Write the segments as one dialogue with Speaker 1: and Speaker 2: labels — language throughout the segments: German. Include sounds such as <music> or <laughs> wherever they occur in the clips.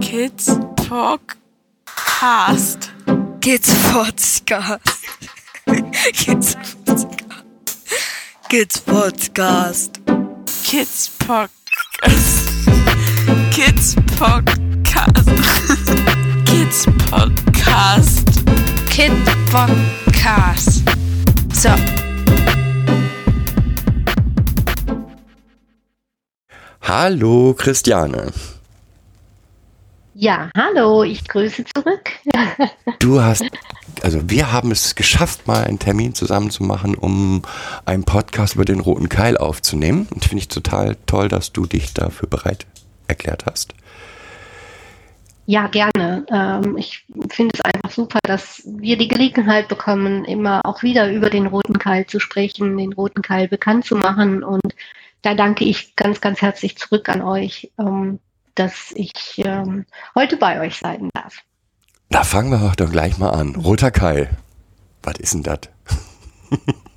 Speaker 1: Kids Podcast.
Speaker 2: Kids Podcast. Kids Podcast. Kids Podcast.
Speaker 1: Kids Podcast. Kids Podcast. Kids Podcast.
Speaker 2: Kid Podcast. So.
Speaker 3: Hallo Christiane.
Speaker 4: Ja, hallo, ich grüße zurück. <laughs>
Speaker 3: Du hast, also wir haben es geschafft, mal einen Termin zusammen zu machen, um einen Podcast über den roten Keil aufzunehmen. Und finde ich total toll, dass du dich dafür bereit erklärt hast.
Speaker 4: Ja, gerne. Ähm, ich finde es einfach super, dass wir die Gelegenheit bekommen, immer auch wieder über den roten Keil zu sprechen, den roten Keil bekannt zu machen. Und da danke ich ganz, ganz herzlich zurück an euch, ähm, dass ich ähm, heute bei euch sein darf.
Speaker 3: Da fangen wir doch gleich mal an. Roter Keil. Was ist denn das? <laughs>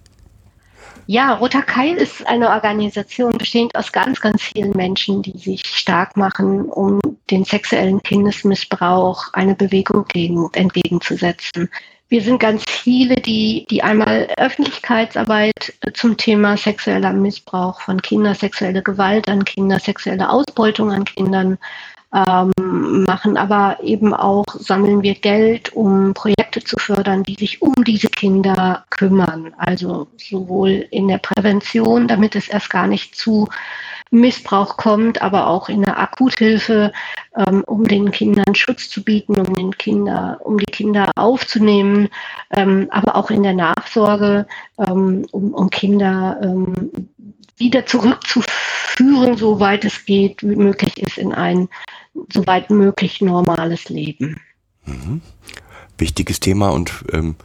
Speaker 4: Ja, Roter Keil ist eine Organisation bestehend aus ganz, ganz vielen Menschen, die sich stark machen, um den sexuellen Kindesmissbrauch eine Bewegung gegen, entgegenzusetzen. Wir sind ganz viele, die, die einmal Öffentlichkeitsarbeit zum Thema sexueller Missbrauch von Kindern, sexuelle Gewalt an Kindern, sexuelle Ausbeutung an Kindern ähm, machen, aber eben auch sammeln wir Geld, um Projekte zu fördern, die sich um diese Kinder kümmern. Also sowohl in der Prävention, damit es erst gar nicht zu Missbrauch kommt, aber auch in der Akuthilfe, ähm, um den Kindern Schutz zu bieten, um den Kinder, um die Kinder aufzunehmen, ähm, aber auch in der Nachsorge, ähm, um, um Kinder ähm, wieder zurückzuführen, soweit es geht, wie möglich ist, in ein soweit möglich normales Leben.
Speaker 3: Mhm. Wichtiges Thema und ähm,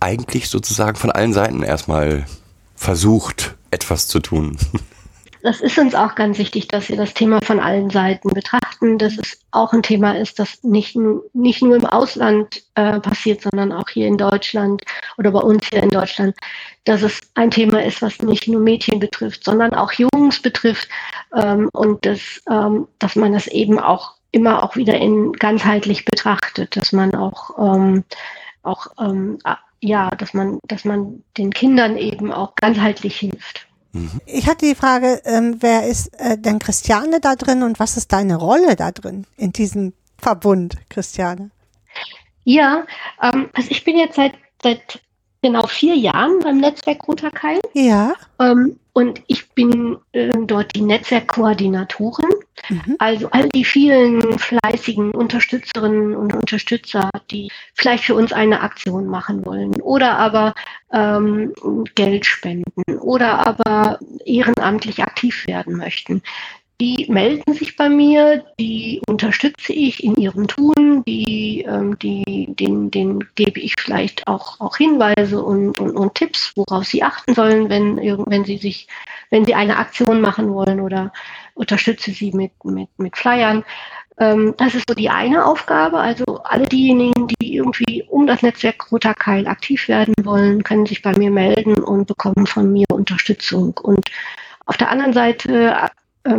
Speaker 3: eigentlich sozusagen von allen Seiten erstmal versucht, etwas zu tun. <laughs>
Speaker 4: Das ist uns auch ganz wichtig, dass wir das Thema von allen Seiten betrachten, dass es auch ein Thema ist, das nicht, nicht nur im Ausland äh, passiert, sondern auch hier in Deutschland oder bei uns hier in Deutschland, dass es ein Thema ist, was nicht nur Mädchen betrifft, sondern auch Jungs betrifft ähm, und dass, ähm, dass man das eben auch immer auch wieder in ganzheitlich betrachtet, dass man auch, ähm, auch ähm, ja, dass man, dass man den Kindern eben auch ganzheitlich hilft.
Speaker 5: Ich hatte die Frage, ähm, wer ist äh, denn Christiane da drin und was ist deine Rolle da drin in diesem Verbund, Christiane?
Speaker 4: Ja, ähm, also ich bin jetzt seit, seit genau vier Jahren beim Netzwerk Roter Keil.
Speaker 5: Ja.
Speaker 4: Ähm, und ich bin äh, dort die Netzwerkkoordinatorin. Mhm. Also all die vielen fleißigen Unterstützerinnen und Unterstützer, die vielleicht für uns eine Aktion machen wollen oder aber ähm, Geld spenden oder aber ehrenamtlich aktiv werden möchten. Die melden sich bei mir, die unterstütze ich in ihrem Tun, die, ähm, die, den, den gebe ich vielleicht auch, auch Hinweise und, und, und Tipps, worauf sie achten sollen, wenn, wenn sie sich, wenn sie eine Aktion machen wollen oder unterstütze sie mit, mit, mit Flyern. Ähm, das ist so die eine Aufgabe. Also alle diejenigen, die irgendwie um das Netzwerk Roter Keil aktiv werden wollen, können sich bei mir melden und bekommen von mir Unterstützung. Und auf der anderen Seite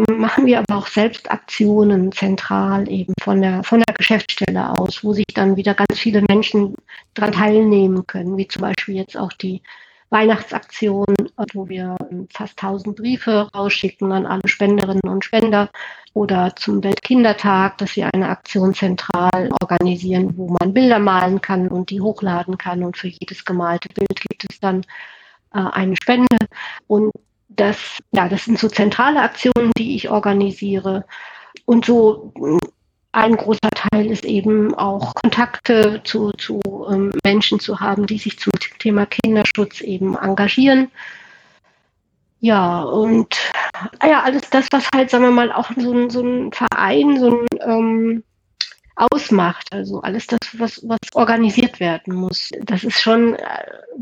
Speaker 4: machen wir aber auch selbst Aktionen zentral eben von der, von der Geschäftsstelle aus, wo sich dann wieder ganz viele Menschen daran teilnehmen können, wie zum Beispiel jetzt auch die Weihnachtsaktion, wo wir fast 1000 Briefe rausschicken an alle Spenderinnen und Spender oder zum Weltkindertag, dass wir eine Aktion zentral organisieren, wo man Bilder malen kann und die hochladen kann. Und für jedes gemalte Bild gibt es dann äh, eine Spende. Und das, ja, das sind so zentrale Aktionen, die ich organisiere. Und so ein großer Teil ist eben auch Kontakte zu, zu ähm, Menschen zu haben, die sich zum Thema Kinderschutz eben engagieren. Ja, und ah ja, alles das, was halt, sagen wir mal, auch so ein, so ein Verein, so ein ähm, ausmacht. Also alles das, was, was organisiert werden muss. Das ist schon, äh,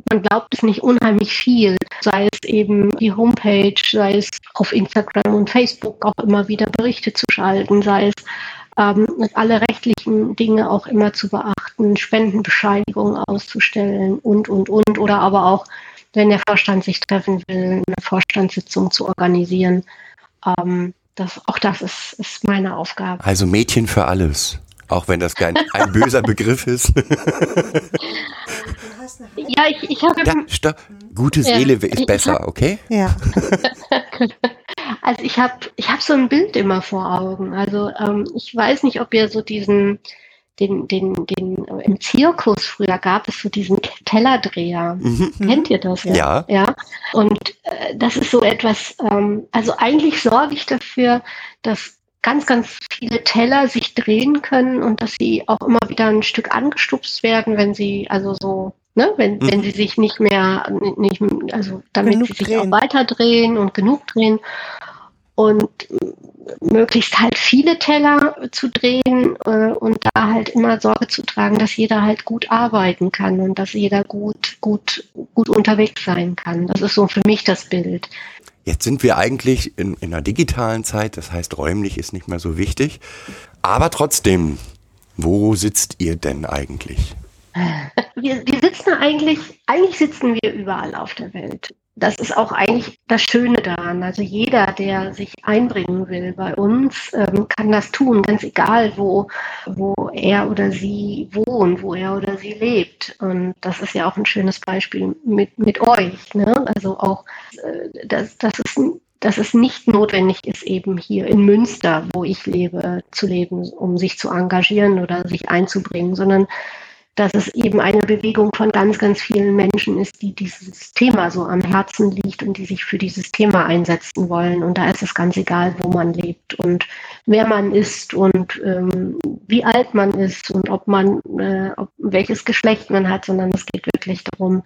Speaker 4: man glaubt es nicht unheimlich viel. Sei es eben die Homepage, sei es auf Instagram und Facebook auch immer wieder Berichte zu schalten, sei es ähm, alle rechtlichen Dinge auch immer zu beachten, Spendenbescheinigungen auszustellen und, und, und. Oder aber auch, wenn der Vorstand sich treffen will, eine Vorstandssitzung zu organisieren. Ähm, das, auch das ist, ist meine Aufgabe.
Speaker 3: Also Mädchen für alles. Auch wenn das kein ein böser Begriff ist. <laughs>
Speaker 4: ja, ich, ich habe.
Speaker 3: Ja, stopp. Gute Seele
Speaker 4: Ja.
Speaker 3: ist besser,
Speaker 4: hab-
Speaker 3: okay?
Speaker 5: Ja. <laughs>
Speaker 4: Also ich habe ich hab so ein Bild immer vor Augen. Also ähm, ich weiß nicht, ob ihr so diesen, den, den, den, im Zirkus früher gab es so diesen Tellerdreher.
Speaker 3: Mhm.
Speaker 4: Kennt ihr das?
Speaker 3: Ja.
Speaker 4: Ja. Und äh, das ist so etwas, ähm, also eigentlich sorge ich dafür, dass ganz, ganz viele Teller sich drehen können und dass sie auch immer wieder ein Stück angestupst werden, wenn sie, also so, ne, wenn,
Speaker 3: Mhm.
Speaker 4: wenn sie sich nicht mehr, nicht, also damit
Speaker 5: Genug
Speaker 4: sie sich
Speaker 5: drehen.
Speaker 4: auch weiter drehen und genug drehen. Und möglichst halt viele Teller zu drehen äh, und da halt immer Sorge zu tragen, dass jeder halt gut arbeiten kann und dass jeder gut, gut, gut unterwegs sein kann. Das ist so für mich das Bild.
Speaker 3: Jetzt sind wir eigentlich in, in einer digitalen Zeit, das heißt räumlich ist nicht mehr so wichtig. Aber trotzdem, wo sitzt ihr denn eigentlich?
Speaker 4: Wir, wir sitzen eigentlich, eigentlich sitzen wir überall auf der Welt. Das ist auch eigentlich das Schöne daran. Also jeder, der sich einbringen will bei uns, ähm, kann das tun, ganz egal, wo, wo er oder sie wohnt, wo er oder sie lebt. Und das ist ja auch ein schönes Beispiel mit, mit euch. Ne? Also auch, äh, dass, dass, es, dass es nicht notwendig ist, eben hier in Münster, wo ich lebe, zu leben, um sich zu engagieren oder sich einzubringen, sondern dass es eben eine Bewegung von ganz, ganz vielen Menschen ist, die dieses Thema so am Herzen liegt und die sich für dieses Thema einsetzen wollen. Und da ist es ganz egal, wo man lebt und wer man ist und ähm, wie alt man ist und ob man, äh, ob, welches Geschlecht man hat, sondern es geht wirklich darum,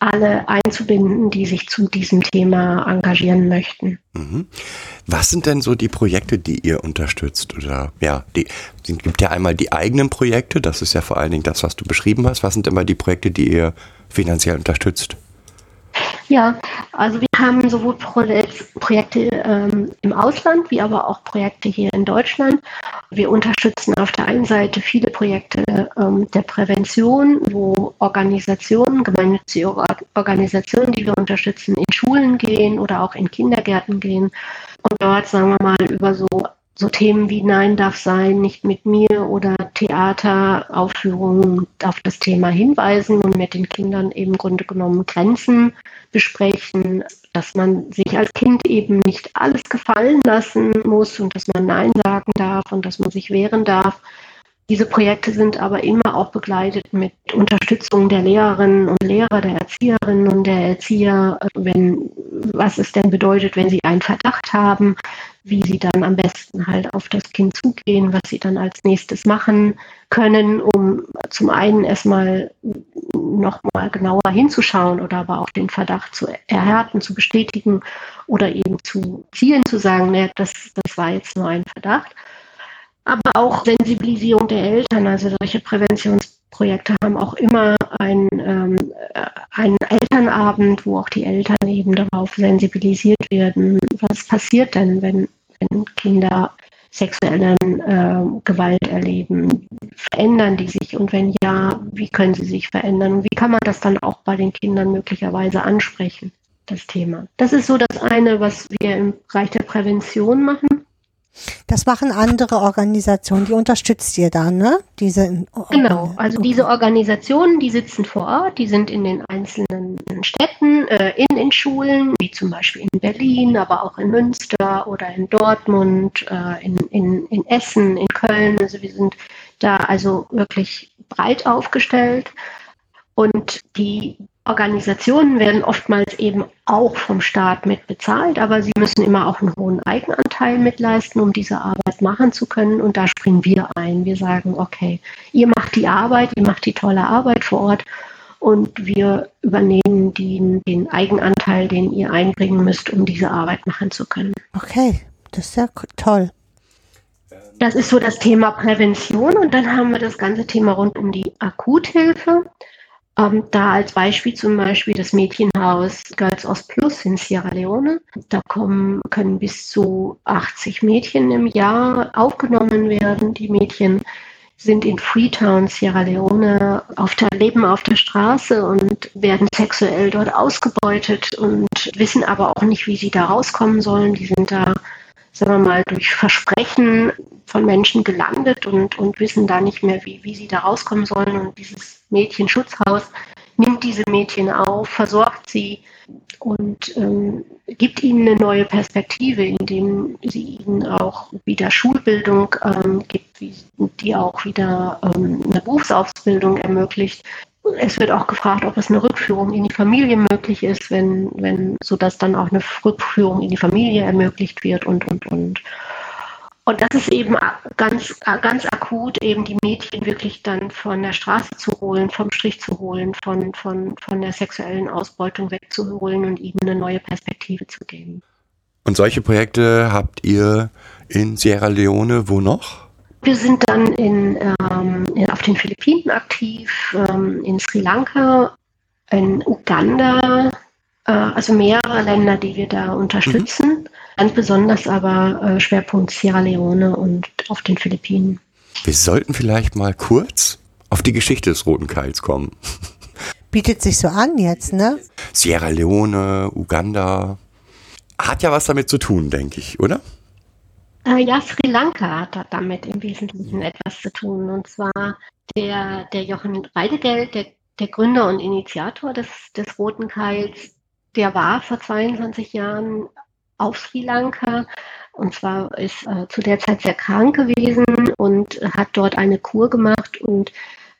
Speaker 4: alle einzubinden, die sich zu diesem Thema engagieren möchten.
Speaker 3: Mhm. Was sind denn so die Projekte, die ihr unterstützt? Oder ja, die es gibt ja einmal die eigenen Projekte, das ist ja vor allen Dingen das, was du beschrieben hast. Was sind immer die Projekte, die ihr finanziell unterstützt?
Speaker 4: Ja, also wir haben sowohl Pro Projekte ähm, im Ausland wie aber auch Projekte hier in Deutschland. Wir unterstützen auf der einen Seite viele Projekte ähm, der Prävention, wo Organisationen, gemeinnützige Or Organisationen, die wir unterstützen, in Schulen gehen oder auch in Kindergärten gehen und dort, sagen wir mal, über so so Themen wie Nein darf sein, nicht mit mir oder Theateraufführungen auf das Thema hinweisen und mit den Kindern eben im Grunde genommen Grenzen besprechen, dass man sich als Kind eben nicht alles gefallen lassen muss und dass man Nein sagen darf und dass man sich wehren darf. Diese Projekte sind aber immer auch begleitet mit Unterstützung der Lehrerinnen und Lehrer, der Erzieherinnen und der Erzieher, wenn, was es denn bedeutet, wenn sie einen Verdacht haben, wie sie dann am besten halt auf das Kind zugehen, was sie dann als nächstes machen können, um zum einen erstmal nochmal genauer hinzuschauen oder aber auch den Verdacht zu erhärten, zu bestätigen oder eben zu zielen, zu sagen, ne, das, das war jetzt nur ein Verdacht. Aber auch Sensibilisierung der Eltern, also solche Präventionsprojekte haben auch immer ein, ähm, einen Elternabend, wo auch die Eltern eben darauf sensibilisiert werden, was passiert denn, wenn, wenn Kinder sexuelle äh, Gewalt erleben? Verändern die sich? Und wenn ja, wie können sie sich verändern? Und wie kann man das dann auch bei den Kindern möglicherweise ansprechen, das Thema? Das ist so das eine, was wir im Bereich der Prävention machen.
Speaker 5: Das machen andere Organisationen, die unterstützt ihr dann, ne? Diese
Speaker 4: Genau, also diese Organisationen, die sitzen vor Ort, die sind in den einzelnen Städten, äh, in den Schulen, wie zum Beispiel in Berlin, aber auch in Münster oder in Dortmund, äh, in, in, in Essen, in Köln. Also wir sind da also wirklich breit aufgestellt. Und die Organisationen werden oftmals eben auch vom Staat mit bezahlt, aber sie müssen immer auch einen hohen Eigenanteil mitleisten, um diese Arbeit machen zu können. Und da springen wir ein. Wir sagen, okay, ihr macht die Arbeit, ihr macht die tolle Arbeit vor Ort und wir übernehmen den, den Eigenanteil, den ihr einbringen müsst, um diese Arbeit machen zu können.
Speaker 5: Okay, das ist ja toll.
Speaker 4: Das ist so das Thema Prävention und dann haben wir das ganze Thema rund um die Akuthilfe. Ähm, da als Beispiel zum Beispiel das Mädchenhaus Girls Ost Plus in Sierra Leone. Da kommen, können bis zu 80 Mädchen im Jahr aufgenommen werden. Die Mädchen sind in Freetown, Sierra Leone, auf der, leben auf der Straße und werden sexuell dort ausgebeutet und wissen aber auch nicht, wie sie da rauskommen sollen. Die sind da sagen wir mal, durch Versprechen von Menschen gelandet und, und wissen da nicht mehr, wie, wie sie da rauskommen sollen. Und dieses Mädchenschutzhaus nimmt diese Mädchen auf, versorgt sie und ähm, gibt ihnen eine neue Perspektive, indem sie ihnen auch wieder Schulbildung ähm, gibt, die auch wieder ähm, eine Berufsausbildung ermöglicht. Es wird auch gefragt, ob es eine Rückführung in die Familie möglich ist, wenn, wenn, sodass dann auch eine Rückführung in die Familie ermöglicht wird und, und, und. Und das ist eben ganz, ganz akut, eben die Mädchen wirklich dann von der Straße zu holen, vom Strich zu holen, von, von, von der sexuellen Ausbeutung wegzuholen und ihnen eine neue Perspektive zu geben.
Speaker 3: Und solche Projekte habt ihr in Sierra Leone wo noch?
Speaker 4: Wir sind dann in, ähm, in auf den Philippinen aktiv, ähm, in Sri Lanka, in Uganda, äh, also mehrere Länder, die wir da unterstützen. Mhm. Ganz besonders aber äh, Schwerpunkt Sierra Leone und auf den Philippinen.
Speaker 3: Wir sollten vielleicht mal kurz auf die Geschichte des Roten Keils kommen. <laughs>
Speaker 5: Bietet sich so an jetzt, ne?
Speaker 3: Sierra Leone, Uganda. Hat ja was damit zu tun, denke ich, oder?
Speaker 4: Äh, ja, Sri Lanka hat damit im Wesentlichen etwas zu tun. Und zwar der, der Jochen Reidegeld, der, der Gründer und Initiator des, des Roten Keils, der war vor 22 Jahren auf Sri Lanka und zwar ist äh, zu der Zeit sehr krank gewesen und hat dort eine Kur gemacht und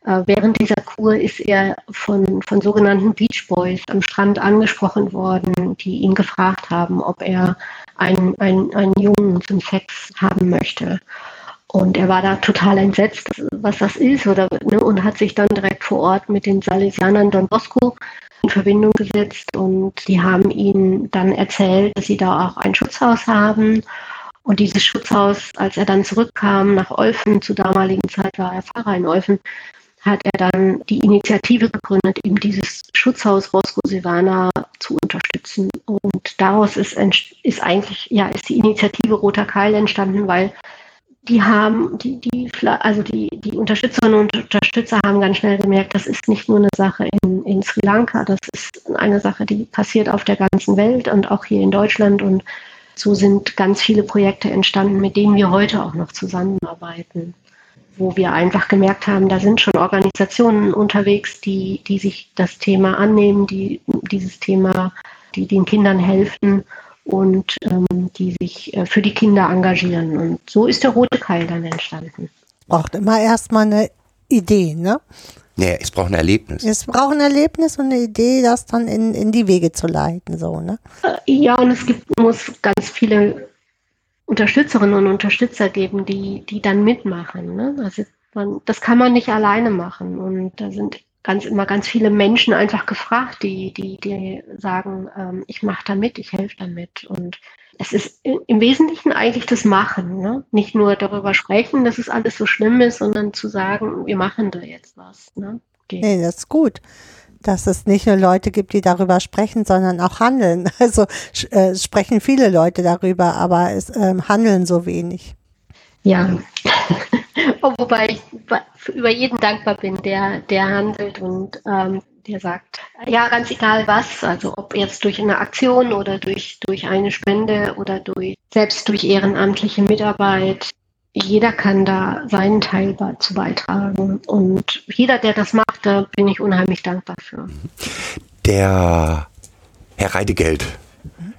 Speaker 4: während dieser Kur ist er von, von sogenannten Beach Boys am Strand angesprochen worden, die ihn gefragt haben, ob er einen, einen, einen Jungen zum Sex haben möchte. Und er war da total entsetzt, was das ist, oder, ne, und hat sich dann direkt vor Ort mit den Salesianern Don Bosco in Verbindung gesetzt und die haben ihm dann erzählt, dass sie da auch ein Schutzhaus haben. Und dieses Schutzhaus, als er dann zurückkam nach Olfen, zur damaligen Zeit war er Pfarrer in Olfen, hat er dann die Initiative gegründet, eben dieses Schutzhaus Bosco Silvana zu unterstützen. Und daraus ist, ist eigentlich, ja, ist die Initiative Roter Keil entstanden, weil die haben, die, die, also die, die Unterstützerinnen und Unterstützer haben ganz schnell gemerkt, das ist nicht nur eine Sache in, in Sri Lanka, das ist eine Sache, die passiert auf der ganzen Welt und auch hier in Deutschland. Und so sind ganz viele Projekte entstanden, mit denen wir heute auch noch zusammenarbeiten, wo wir einfach gemerkt haben, da sind schon Organisationen unterwegs, die, die sich das Thema annehmen, die dieses Thema, die den Kindern helfen und ähm, die sich äh, für die Kinder engagieren. Und so ist der Rote Keil dann entstanden.
Speaker 5: Braucht immer erstmal eine Idee, ne?
Speaker 3: Nee, es braucht ein Erlebnis.
Speaker 5: Es braucht ein Erlebnis und eine Idee, das dann in, in die Wege zu leiten, so, ne?
Speaker 4: Ja, und es gibt, muss ganz viele Unterstützerinnen und Unterstützer geben, die, die dann mitmachen. Ne? Also man, das kann man nicht alleine machen. Und da sind ganz immer ganz viele Menschen einfach gefragt, die, die, die sagen, ähm, ich mache da mit, ich helfe damit. Und es ist im Wesentlichen eigentlich das Machen, ne? nicht nur darüber sprechen, dass es alles so schlimm ist, sondern zu sagen, wir machen da jetzt was. Ne?
Speaker 5: Okay. Nee, das ist gut dass es nicht nur Leute gibt, die darüber sprechen, sondern auch handeln. <laughs> Also äh, sprechen viele Leute darüber, aber es äh, handeln so wenig.
Speaker 4: Ja, <laughs> wobei ich über jeden dankbar bin, der, der handelt und ähm, der sagt, ja, ganz egal was, also ob jetzt durch eine Aktion oder durch, durch eine Spende oder durch, selbst durch ehrenamtliche Mitarbeit, jeder kann da seinen Teil zu beitragen. Und jeder, der das macht, da bin ich unheimlich dankbar für.
Speaker 3: Der Herr Reidegeld,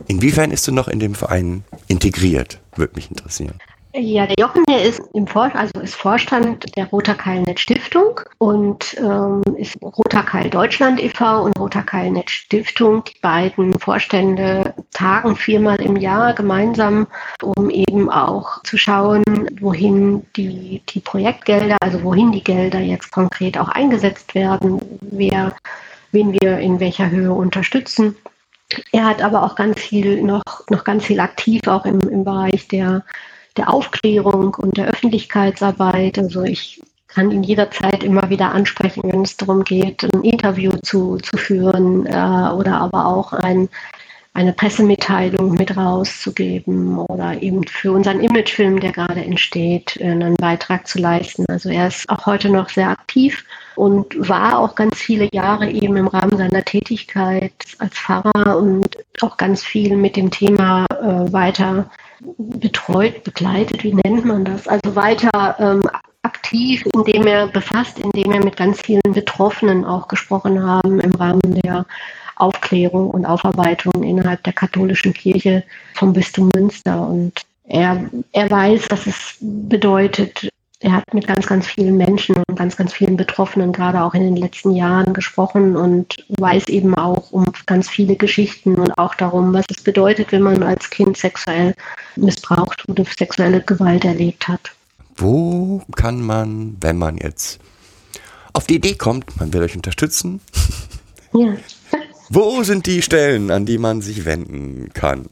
Speaker 3: inwiefern ist du noch in dem Verein integriert? Würde mich interessieren.
Speaker 4: Ja, der Jochen, der ist im Vor also ist Vorstand der Roter Keilnet Stiftung und ähm, ist Roter Keil Deutschland e.V. und Roter Keilnet Stiftung. Die beiden Vorstände tagen viermal im Jahr gemeinsam, um eben auch zu schauen, wohin die, die Projektgelder, also wohin die Gelder jetzt konkret auch eingesetzt werden, wer, wen wir in welcher Höhe unterstützen. Er hat aber auch ganz viel noch, noch ganz viel aktiv auch im, im Bereich der der Aufklärung und der Öffentlichkeitsarbeit. Also ich kann ihn jederzeit immer wieder ansprechen, wenn es darum geht, ein Interview zu, zu führen äh, oder aber auch ein, eine Pressemitteilung mit rauszugeben oder eben für unseren Imagefilm, der gerade entsteht, äh, einen Beitrag zu leisten. Also er ist auch heute noch sehr aktiv und war auch ganz viele Jahre eben im Rahmen seiner Tätigkeit als Pfarrer und auch ganz viel mit dem Thema äh, weiter betreut, begleitet, wie nennt man das? Also weiter ähm, aktiv, indem er befasst, indem er mit ganz vielen Betroffenen auch gesprochen haben im Rahmen der Aufklärung und Aufarbeitung innerhalb der katholischen Kirche vom Bistum Münster. Und er, er weiß, was es bedeutet. Er hat mit ganz, ganz vielen Menschen und ganz, ganz vielen Betroffenen gerade auch in den letzten Jahren gesprochen und weiß eben auch um ganz viele Geschichten und auch darum, was es bedeutet, wenn man als Kind sexuell missbraucht oder sexuelle Gewalt erlebt hat.
Speaker 3: Wo kann man, wenn man jetzt auf die Idee kommt, man will euch unterstützen, ja. Wo sind die Stellen, an die man sich wenden kann?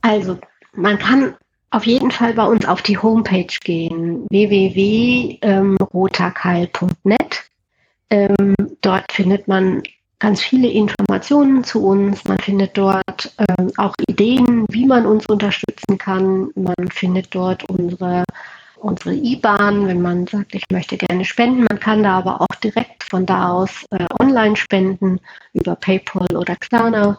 Speaker 4: Also, man kann auf jeden Fall bei uns auf die Homepage gehen, www.rotakeil.net. Ähm, dort findet man ganz viele Informationen zu uns. Man findet dort ähm, auch Ideen, wie man uns unterstützen kann. Man findet dort unsere unsere IBAN, wenn man sagt, ich möchte gerne spenden. Man kann da aber auch direkt von da aus äh, online spenden über PayPal oder Klarna.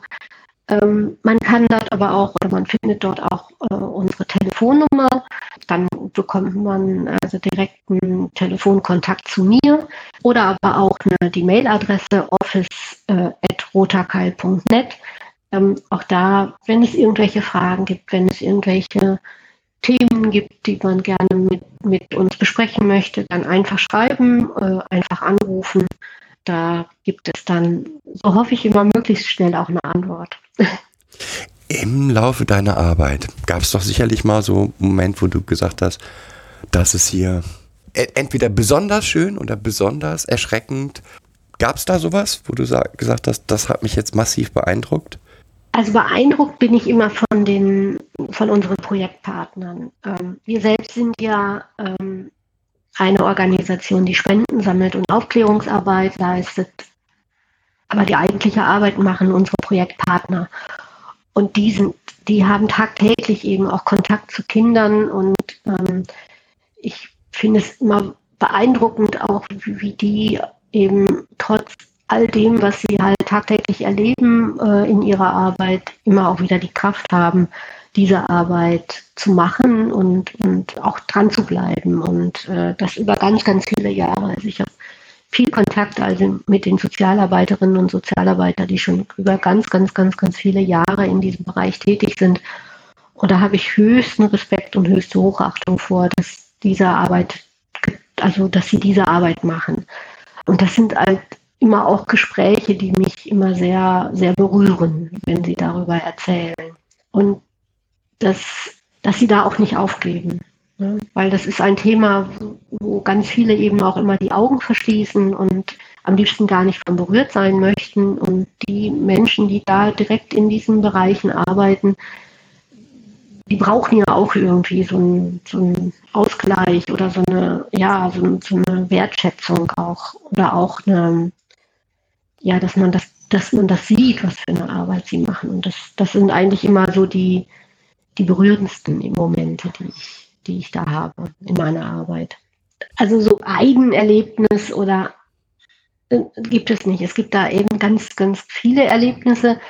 Speaker 4: Ähm, man kann dort aber auch oder man findet dort auch äh, unsere Telefonnummer. Dann bekommt man also direkten Telefonkontakt zu mir oder aber auch eine, die Mailadresse office.rotakeil.net. Äh, ähm, auch da, wenn es irgendwelche Fragen gibt, wenn es irgendwelche Themen gibt, die man gerne mit, mit uns besprechen möchte, dann einfach schreiben, äh, einfach anrufen. Da gibt es dann, so hoffe ich immer, möglichst schnell auch eine Antwort.
Speaker 3: Im Laufe deiner Arbeit gab es doch sicherlich mal so einen Moment, wo du gesagt hast, dass es hier entweder besonders schön oder besonders erschreckend. Gab es da sowas, wo du gesagt hast, das hat mich jetzt massiv beeindruckt?
Speaker 4: Also beeindruckt bin ich immer von den, von unseren Projektpartnern. Ähm, wir selbst sind ja ähm, eine Organisation, die Spenden sammelt und Aufklärungsarbeit leistet. Aber die eigentliche Arbeit machen unsere Projektpartner. Und die, sind, die haben tagtäglich eben auch Kontakt zu Kindern. Und ähm, ich finde es immer beeindruckend auch, wie, wie die eben trotz all dem, was sie halt tagtäglich erleben äh, in ihrer Arbeit, immer auch wieder die Kraft haben, diese Arbeit zu machen und, und auch dran zu bleiben. Und äh, das über ganz, ganz viele Jahre. Also ich habe viel Kontakt also mit den Sozialarbeiterinnen und Sozialarbeitern, die schon über ganz, ganz, ganz, ganz viele Jahre in diesem Bereich tätig sind. Und da habe ich höchsten Respekt und höchste Hochachtung vor, dass diese Arbeit, also dass sie diese Arbeit machen. Und das sind halt immer auch Gespräche, die mich immer sehr, sehr berühren, wenn sie darüber erzählen. Und dass, dass sie da auch nicht aufgeben. Ne? Weil das ist ein Thema, wo ganz viele eben auch immer die Augen verschließen und am liebsten gar nicht von berührt sein möchten. Und die Menschen, die da direkt in diesen Bereichen arbeiten, die brauchen ja auch irgendwie so einen, so einen Ausgleich oder so eine, ja, so, so eine Wertschätzung auch oder auch eine, ja, dass man das, dass man das sieht, was für eine Arbeit sie machen. Und das, das sind eigentlich immer so die, die berührendsten Momente, die ich, die ich da habe in meiner Arbeit. Also so Eigenerlebnis oder äh, gibt es nicht. Es gibt da eben ganz, ganz viele Erlebnisse.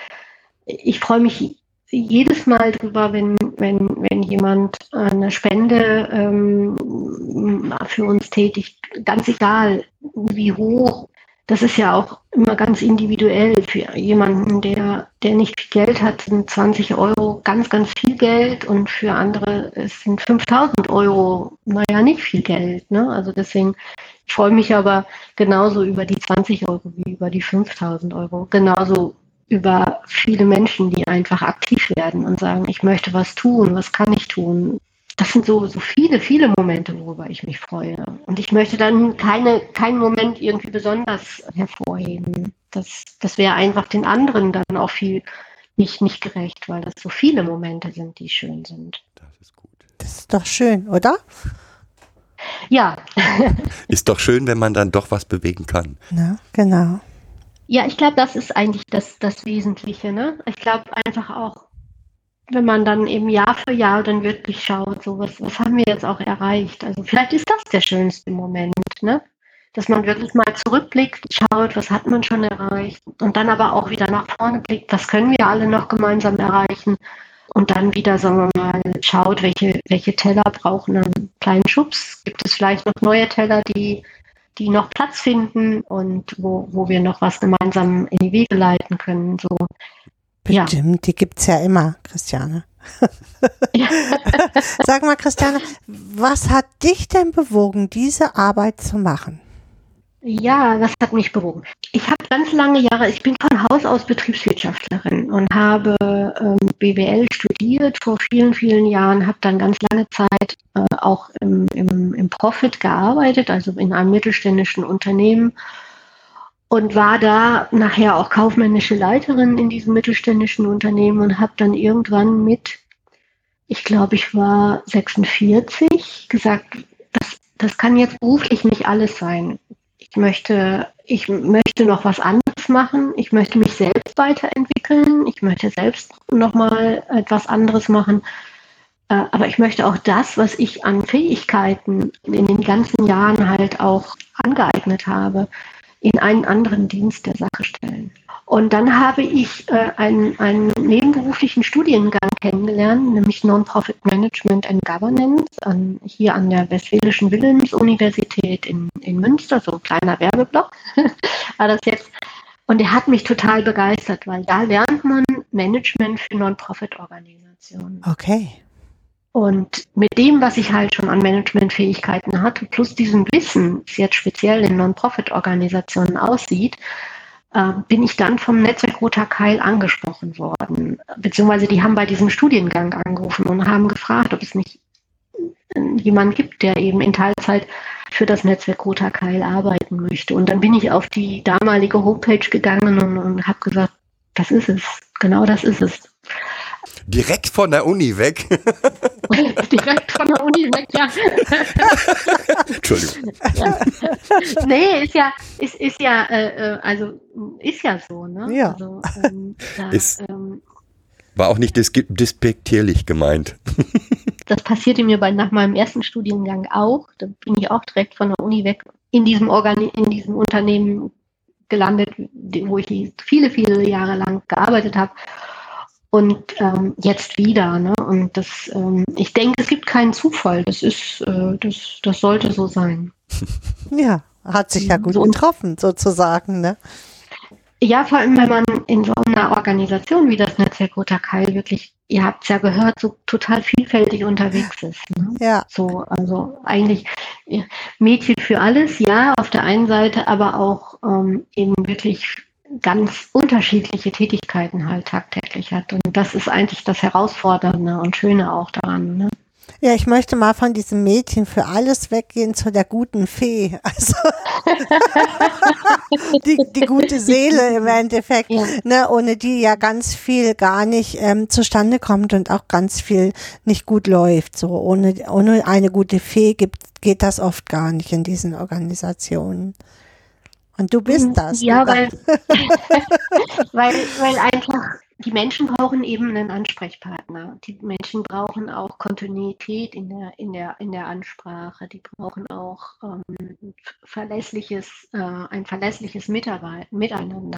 Speaker 4: Ich freue mich jedes Mal drüber, wenn, wenn, wenn jemand eine Spende ähm, für uns tätigt, ganz egal wie hoch das ist ja auch immer ganz individuell für jemanden, der, der nicht viel Geld hat, sind 20 Euro ganz, ganz viel Geld und für andere sind 5000 Euro, naja, nicht viel Geld. Ne? Also deswegen ich freue mich aber genauso über die 20 Euro wie über die 5000 Euro. Genauso über viele Menschen, die einfach aktiv werden und sagen, ich möchte was tun, was kann ich tun, das sind so, so viele, viele Momente, worüber ich mich freue. Und ich möchte dann keine, keinen Moment irgendwie besonders hervorheben. Das, das wäre einfach den anderen dann auch viel nicht, nicht gerecht, weil das so viele Momente sind, die schön sind.
Speaker 3: Das ist gut.
Speaker 5: Das ist doch schön, oder?
Speaker 4: Ja. <laughs> <laughs>
Speaker 3: ist doch schön, wenn man dann doch was bewegen kann.
Speaker 5: Na, genau.
Speaker 4: Ja, ich glaube, das ist eigentlich das, das Wesentliche. Ne? Ich glaube einfach auch, wenn man dann eben Jahr für Jahr dann wirklich schaut, so was, was haben wir jetzt auch erreicht. Also vielleicht ist das der schönste Moment, ne? Dass man wirklich mal zurückblickt, schaut, was hat man schon erreicht und dann aber auch wieder nach vorne blickt, was können wir alle noch gemeinsam erreichen und dann wieder, sagen wir mal, schaut, welche, welche Teller brauchen einen kleinen Schubs. Gibt es vielleicht noch neue Teller, die, die noch Platz finden und wo, wo wir noch was gemeinsam in die Wege leiten können. So, ja.
Speaker 5: Bestimmt, die gibt's ja immer, Christiane. <laughs> Sag mal, Christiane, was hat dich denn bewogen, diese Arbeit zu machen?
Speaker 4: Ja, das hat mich bewogen. Ich habe ganz lange Jahre, ich bin von Haus aus Betriebswirtschaftlerin und habe ähm, BWL studiert vor vielen, vielen Jahren, habe dann ganz lange Zeit äh, auch im, im, im Profit gearbeitet, also in einem mittelständischen Unternehmen und war da nachher auch kaufmännische Leiterin in diesem mittelständischen Unternehmen und habe dann irgendwann mit, ich glaube, ich war 46, gesagt, das, das kann jetzt beruflich nicht alles sein ich möchte, ich möchte noch was anderes machen. Ich möchte mich selbst weiterentwickeln. Ich möchte selbst nochmal etwas anderes machen. Äh, aber ich möchte auch das, was ich an Fähigkeiten in den ganzen Jahren halt auch angeeignet habe, in einen anderen Dienst der Sache stellen. Und dann habe ich äh, einen, einen nebenberuflichen Studiengang kennengelernt, nämlich Non-Profit Management and Governance an, hier an der Westfälischen Wilhelms-Universität in, in Münster, so ein kleiner Werbeblock <laughs> war das jetzt. Und der hat mich total begeistert, weil da lernt man Management für Non-Profit-Organisationen.
Speaker 5: Okay.
Speaker 4: Und mit dem, was ich halt schon an Managementfähigkeiten hatte, plus diesem Wissen, wie jetzt speziell in Non-Profit-Organisationen aussieht, äh, bin ich dann vom Netzwerk Roter Keil angesprochen worden. Beziehungsweise die haben bei diesem Studiengang angerufen und haben gefragt, ob es nicht jemand gibt, der eben in Teilzeit für das Netzwerk Roter Keil arbeiten möchte. Und dann bin ich auf die damalige Homepage gegangen und, und habe gesagt, das ist es, genau das ist es.
Speaker 3: Direkt von der Uni weg. <laughs>
Speaker 4: Direkt von der Uni weg, ja. <laughs>
Speaker 3: Entschuldigung.
Speaker 4: Ja. <laughs> Nee, ist ja, ist, ist ja, äh, äh, also ist ja so, ne?
Speaker 5: Ja.
Speaker 4: Also, ähm, da,
Speaker 3: Ist-
Speaker 4: ähm,
Speaker 3: War auch nicht dis despektierlich gemeint.
Speaker 4: das passierte mir bei, nach meinem ersten Studiengang auch. Da bin ich auch direkt von der Uni weg in diesem, Organi in diesem Unternehmen gelandet, wo ich viele, viele Jahre lang gearbeitet habe. Und ähm, jetzt wieder. Ne? Und das, ähm, ich denke, es gibt keinen Zufall. Das ist, äh, das, das sollte so sein. <laughs>
Speaker 5: Ja, hat sich ja gut
Speaker 4: So.
Speaker 5: getroffen, sozusagen, ne?
Speaker 4: Ja, vor allem, wenn man in so einer Organisation wie das Netzwerk Roter Keil wirklich, ihr habt es ja gehört, so total vielfältig unterwegs ist. Ne?
Speaker 5: Ja,
Speaker 4: So, also eigentlich Mädchen für alles, ja, auf der einen Seite, aber auch ähm, eben wirklich ganz unterschiedliche Tätigkeiten halt tagtäglich hat. Und das ist eigentlich das Herausfordernde und Schöne auch daran. Ne?
Speaker 5: ja, ich möchte mal von diesem Mädchen für alles weggehen zu der guten Fee. <laughs> Also die, die gute Seele im Endeffekt,
Speaker 4: Ja.
Speaker 5: ne, ohne die ja ganz viel gar nicht ähm, zustande kommt und auch ganz viel nicht gut läuft. So ohne, ohne eine gute Fee gibt, geht das oft gar nicht in diesen Organisationen. Und du bist das.
Speaker 4: Ja, weil, <laughs> weil, weil einfach die Menschen brauchen eben einen Ansprechpartner. Die Menschen brauchen auch Kontinuität in der, in der, in der Ansprache. Die brauchen auch ähm, verlässliches, äh, ein verlässliches Mitarbeit, Miteinander.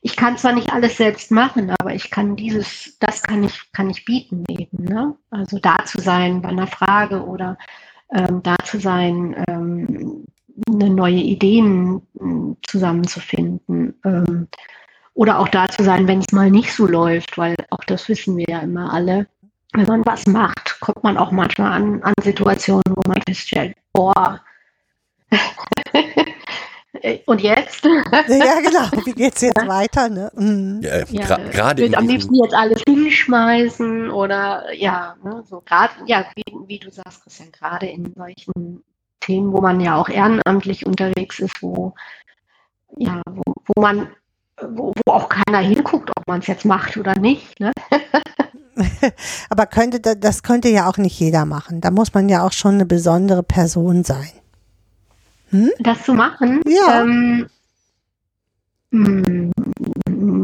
Speaker 4: Ich kann zwar nicht alles selbst machen, aber ich kann dieses, das kann ich, kann ich bieten eben. Ne? Also da zu sein bei einer Frage oder ähm, da zu sein, ähm, neue Ideen mh, zusammenzufinden. Ähm, oder auch da zu sein, wenn es mal nicht so läuft, weil auch das wissen wir ja immer alle. Wenn man was macht, kommt man auch manchmal an, an Situationen, wo man feststellt, boah, <laughs> und jetzt?
Speaker 5: ja, genau. Wie geht's jetzt weiter? Ne? Mhm.
Speaker 3: Ja,
Speaker 4: Ja,
Speaker 3: gra- gerade
Speaker 4: ich will am liebsten jetzt alles hinschmeißen oder ja, ne, so gerade, ja, wie, wie du sagst, Christian, gerade in solchen Themen, wo man ja auch ehrenamtlich unterwegs ist, wo ja, wo, wo man, wo, wo auch keiner hinguckt, ob man es jetzt macht oder nicht. Ne? <laughs>
Speaker 5: Aber könnte da- das könnte ja auch nicht jeder machen. Da muss man ja auch schon eine besondere Person sein.
Speaker 4: Das zu machen.
Speaker 5: Ja.
Speaker 4: Ähm, mh,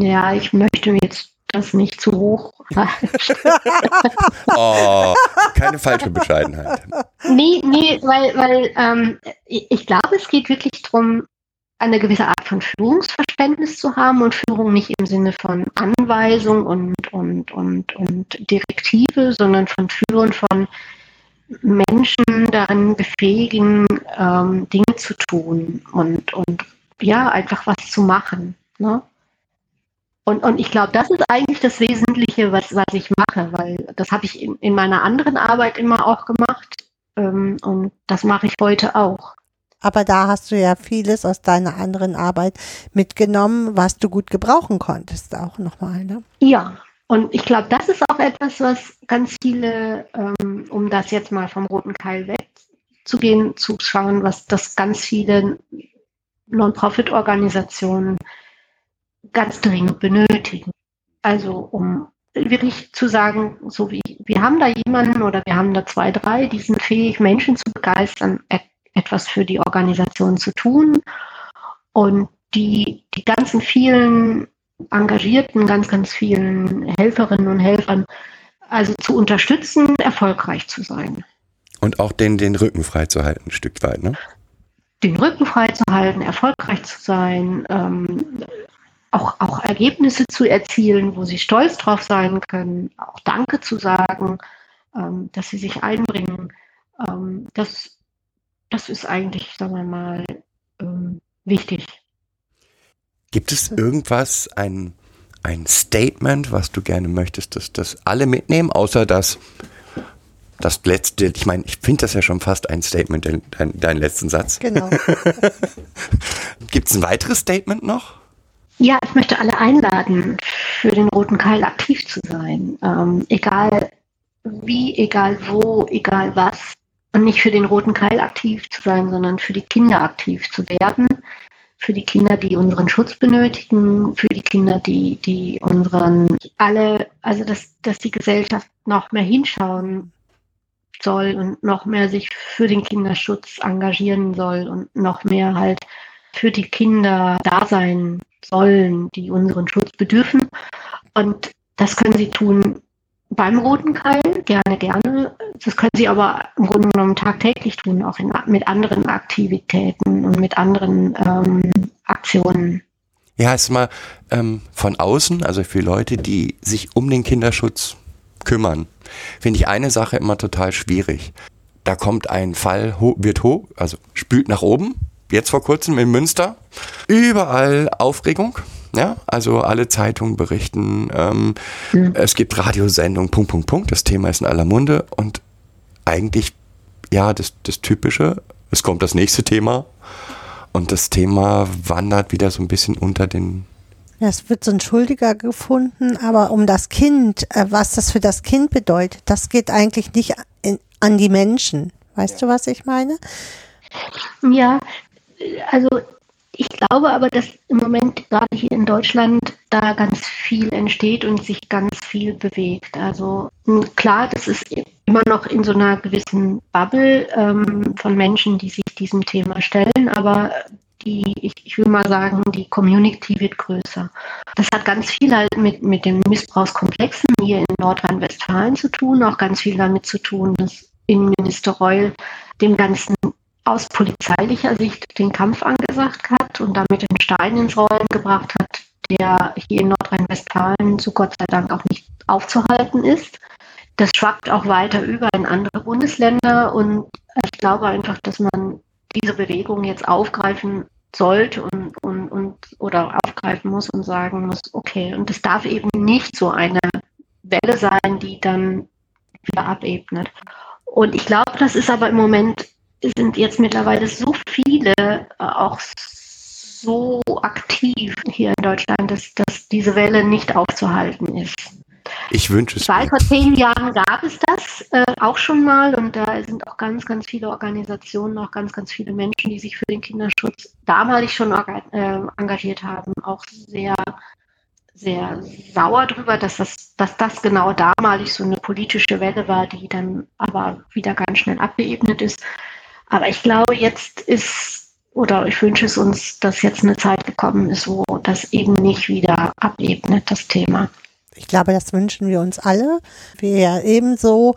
Speaker 4: Ja, ich möchte jetzt das nicht zu hoch. <laughs>
Speaker 3: oh, keine falsche Bescheidenheit.
Speaker 4: Nee, nee, weil, weil ähm, ich glaube, es geht wirklich darum, eine gewisse Art von Führungsverständnis zu haben und Führung nicht im Sinne von Anweisung und, und, und, und Direktive, sondern von Führen von Menschen darin befähigen, ähm, Dinge zu tun und, und ja, einfach was zu machen. Ne? Und, und ich glaube, das ist eigentlich das Wesentliche, was, was ich mache, weil das habe ich in, in meiner anderen Arbeit immer auch gemacht ähm, und das mache ich heute auch.
Speaker 5: Aber da hast du ja vieles aus deiner anderen Arbeit mitgenommen, was du gut gebrauchen konntest, auch nochmal, ne?
Speaker 4: Ja, und ich glaube, das ist auch etwas, was ganz viele, ähm, um das jetzt mal vom roten Keil wegzugehen, zu schauen, was das ganz viele Non-Profit-Organisationen ganz dringend benötigen. Also um wirklich zu sagen, so wie wir haben da jemanden oder wir haben da zwei, drei, die sind fähig, Menschen zu begeistern, etwas für die Organisation zu tun und die, die ganzen vielen engagierten, ganz, ganz vielen Helferinnen und Helfern also zu unterstützen, erfolgreich zu sein.
Speaker 3: Und auch den, den Rücken frei zu halten, ein Stück weit, ne?
Speaker 4: Den Rücken frei zu halten, erfolgreich zu sein, ähm, auch, auch Ergebnisse zu erzielen, wo sie stolz drauf sein können, auch Danke zu sagen, ähm, dass sie sich einbringen. Ähm, das, das ist eigentlich, sagen wir mal, ähm, wichtig.
Speaker 3: Gibt es irgendwas, ein, ein Statement, was du gerne möchtest, dass das alle mitnehmen, außer das, das letzte, ich meine, ich finde das ja schon fast ein Statement, dein, dein, dein letzten Satz.
Speaker 5: Genau. <laughs>
Speaker 3: Gibt es ein weiteres Statement noch?
Speaker 4: Ja, ich möchte alle einladen, für den Roten Keil aktiv zu sein. Ähm, egal wie, egal wo, egal was. Und nicht für den Roten Keil aktiv zu sein, sondern für die Kinder aktiv zu werden. Für die Kinder, die unseren Schutz benötigen, für die Kinder, die, die unseren alle, also dass, dass die Gesellschaft noch mehr hinschauen soll und noch mehr sich für den Kinderschutz engagieren soll und noch mehr halt für die Kinder da sein sollen, die unseren Schutz bedürfen. Und das können sie tun beim Roten Keil, gerne, gerne. Das können sie aber im Grunde genommen tagtäglich tun, auch in, mit anderen Aktivitäten und mit anderen ähm, Aktionen.
Speaker 3: Ja, ist mal ähm, von außen, also für Leute, die sich um den Kinderschutz kümmern, finde ich eine Sache immer total schwierig. Da kommt ein Fall, ho wird hoch, also spült nach oben jetzt vor kurzem in Münster. Überall Aufregung. Ja, also alle Zeitungen berichten, ähm, mhm. es gibt Radiosendungen, Punkt, Punkt, Punkt. Das Thema ist in aller Munde und eigentlich, ja, das, das Typische, es kommt das nächste Thema und das Thema wandert wieder so ein bisschen unter den.
Speaker 5: Ja, es wird so ein Schuldiger gefunden, aber um das Kind, äh, was das für das Kind bedeutet, das geht eigentlich nicht in, an die Menschen. Weißt ja. du, was ich meine?
Speaker 4: Ja, also ich glaube aber, dass im Moment gerade hier in Deutschland da ganz viel entsteht und sich ganz viel bewegt. Also klar, das ist immer noch in so einer gewissen Bubble ähm, von Menschen, die sich diesem Thema stellen, aber die, ich, ich, will mal sagen, die Community wird größer. Das hat ganz viel halt mit, mit den Missbrauchskomplexen hier in Nordrhein-Westfalen zu tun, auch ganz viel damit zu tun, dass Innenminister Reul dem Ganzen aus polizeilicher Sicht den Kampf angesagt hat und damit den Stein ins Rollen gebracht hat, der hier in Nordrhein-Westfalen zu Gott sei Dank auch nicht aufzuhalten ist. Das schwappt auch weiter über in andere Bundesländer und ich glaube einfach, dass man diese Bewegung jetzt aufgreifen sollte und, und, und oder aufgreifen muss und sagen muss, okay, und es darf eben nicht so eine Welle sein, die dann wieder abebnet. Und ich glaube, das ist aber im Moment sind jetzt mittlerweile so viele äh, auch so aktiv hier in Deutschland, dass, dass diese Welle nicht aufzuhalten ist.
Speaker 3: Ich wünsche es.
Speaker 4: Weil vor zehn Jahren gab es das äh, auch schon mal und da sind auch ganz, ganz viele Organisationen, auch ganz, ganz viele Menschen, die sich für den Kinderschutz damalig schon äh, engagiert haben, auch sehr, sehr sauer darüber, dass das, dass das genau damalig so eine politische Welle war, die dann aber wieder ganz schnell abgeebnet ist. Aber ich glaube, jetzt ist oder ich wünsche es uns, dass jetzt eine Zeit gekommen ist, wo das eben nicht wieder abebnet, das Thema.
Speaker 5: Ich glaube, das wünschen wir uns alle. Wir ja ebenso.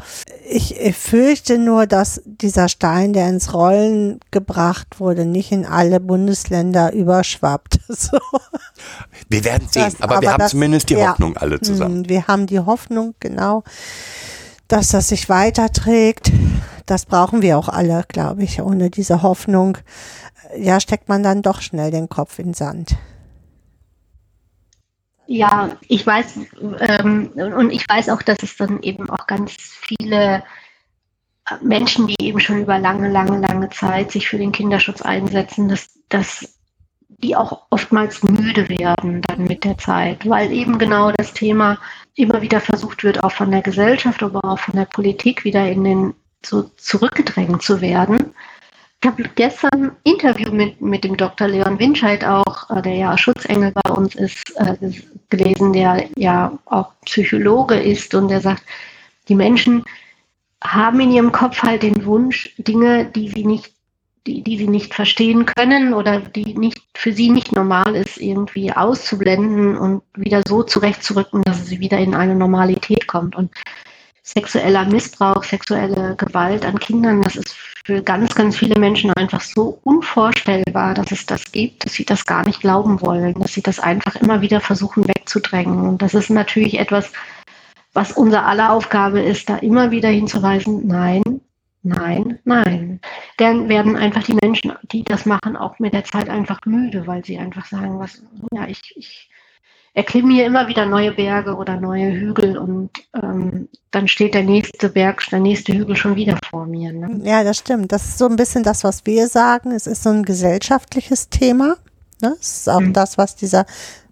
Speaker 5: Ich fürchte nur, dass dieser Stein, der ins Rollen gebracht wurde, nicht in alle Bundesländer überschwappt. <laughs> So.
Speaker 3: Wir werden sehen, das, aber, aber, wir haben das, zumindest die ja, Hoffnung alle zusammen.
Speaker 5: Hm, wir haben die Hoffnung, genau, dass das sich weiterträgt. Das brauchen wir auch alle, glaube ich. Ohne diese Hoffnung, ja, steckt man dann doch schnell den Kopf in Sand.
Speaker 4: Ja, ich weiß, ähm, und ich weiß auch, dass es dann eben auch ganz viele Menschen, die eben schon über lange, lange, lange Zeit sich für den Kinderschutz einsetzen, dass, dass die auch oftmals müde werden dann mit der Zeit, weil eben genau das Thema immer wieder versucht wird, auch von der Gesellschaft, aber auch von der Politik wieder in den so zurückgedrängt zu werden. Ich habe gestern ein Interview mit, mit dem Dr. Leon Winscheid auch, äh, der ja Schutzengel bei uns ist, äh, gelesen, der ja auch Psychologe ist und der sagt, die Menschen haben in ihrem Kopf halt den Wunsch, Dinge, die sie nicht, die, die sie nicht verstehen können oder die nicht für sie nicht normal ist, irgendwie auszublenden und wieder so zurechtzurücken, dass sie wieder in eine Normalität kommt. Und sexueller Missbrauch, sexuelle Gewalt an Kindern, das ist für ganz, ganz viele Menschen einfach so unvorstellbar, dass es das gibt, dass sie das gar nicht glauben wollen, dass sie das einfach immer wieder versuchen wegzudrängen. Und das ist natürlich etwas, was unser aller Aufgabe ist, da immer wieder hinzuweisen, nein, nein, nein. Dann werden einfach die Menschen, die das machen, auch mit der Zeit einfach müde, weil sie einfach sagen, was, ja, ich, ich erklimme hier immer wieder neue Berge oder neue Hügel und ähm, dann steht der nächste Berg, der nächste Hügel schon wieder vor mir. Ne?
Speaker 5: Ja, das stimmt. Das ist so ein bisschen das, was wir sagen. Es ist so ein gesellschaftliches Thema. Ne? Es ist auch mhm. das, was dieser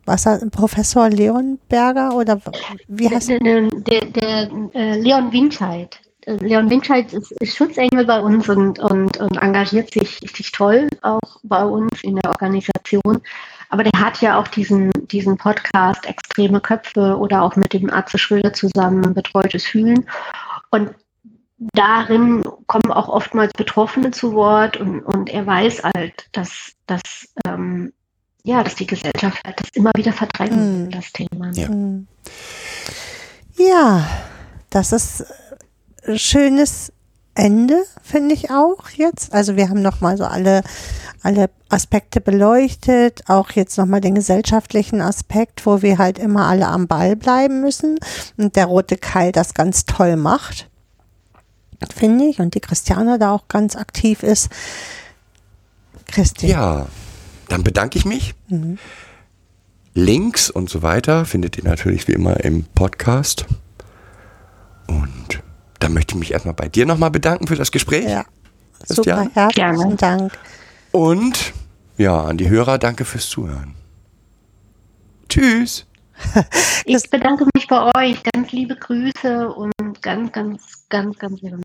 Speaker 5: was Professor Leonberger oder wie heißt
Speaker 4: der? Der, der, der äh, Leon Winscheid. Äh, Leon Winscheid ist, ist, Schutzengel bei uns und, und, und engagiert sich richtig toll auch bei uns in der Organisation. Aber der hat ja auch diesen, diesen Podcast Extreme Köpfe oder auch mit dem Atze Schröder zusammen Betreutes Fühlen. Und darin kommen auch oftmals Betroffene zu Wort und, und er weiß halt, dass, dass, ähm, ja, dass die Gesellschaft halt das immer wieder verdrängt, mhm. das Thema.
Speaker 5: Ja. Hm. ja, das ist ein schönes Ende, finde ich auch jetzt. Also wir haben nochmal so alle alle Aspekte beleuchtet, auch jetzt nochmal den gesellschaftlichen Aspekt, wo wir halt immer alle am Ball bleiben müssen und der rote Keil das ganz toll macht, finde ich, und die Christiane da auch ganz aktiv ist.
Speaker 3: Christi. Ja, dann bedanke ich mich. Mhm. Links und so weiter findet ihr natürlich wie immer im Podcast. Und dann möchte ich mich erstmal bei dir nochmal bedanken für das Gespräch. Ja,
Speaker 5: super, herzlichen Dank.
Speaker 3: Und ja, an die Hörer, danke fürs Zuhören. Tschüss. <laughs>
Speaker 4: Ich bedanke mich bei euch. Ganz liebe Grüße und ganz, ganz, ganz, ganz liebe.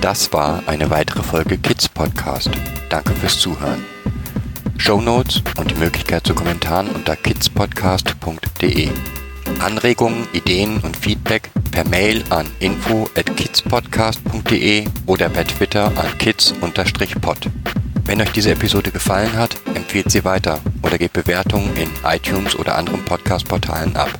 Speaker 3: Das war eine weitere Folge Kids Podcast. Danke fürs Zuhören. Show Notes und die Möglichkeit zu Kommentaren unter kidspodcast.de. Anregungen, Ideen und Feedback per Mail an info at kidspodcast.de oder per Twitter an kids-pod. Wenn euch diese Episode gefallen hat, empfehlt sie weiter oder gebt Bewertungen in iTunes oder anderen Podcast-Portalen ab.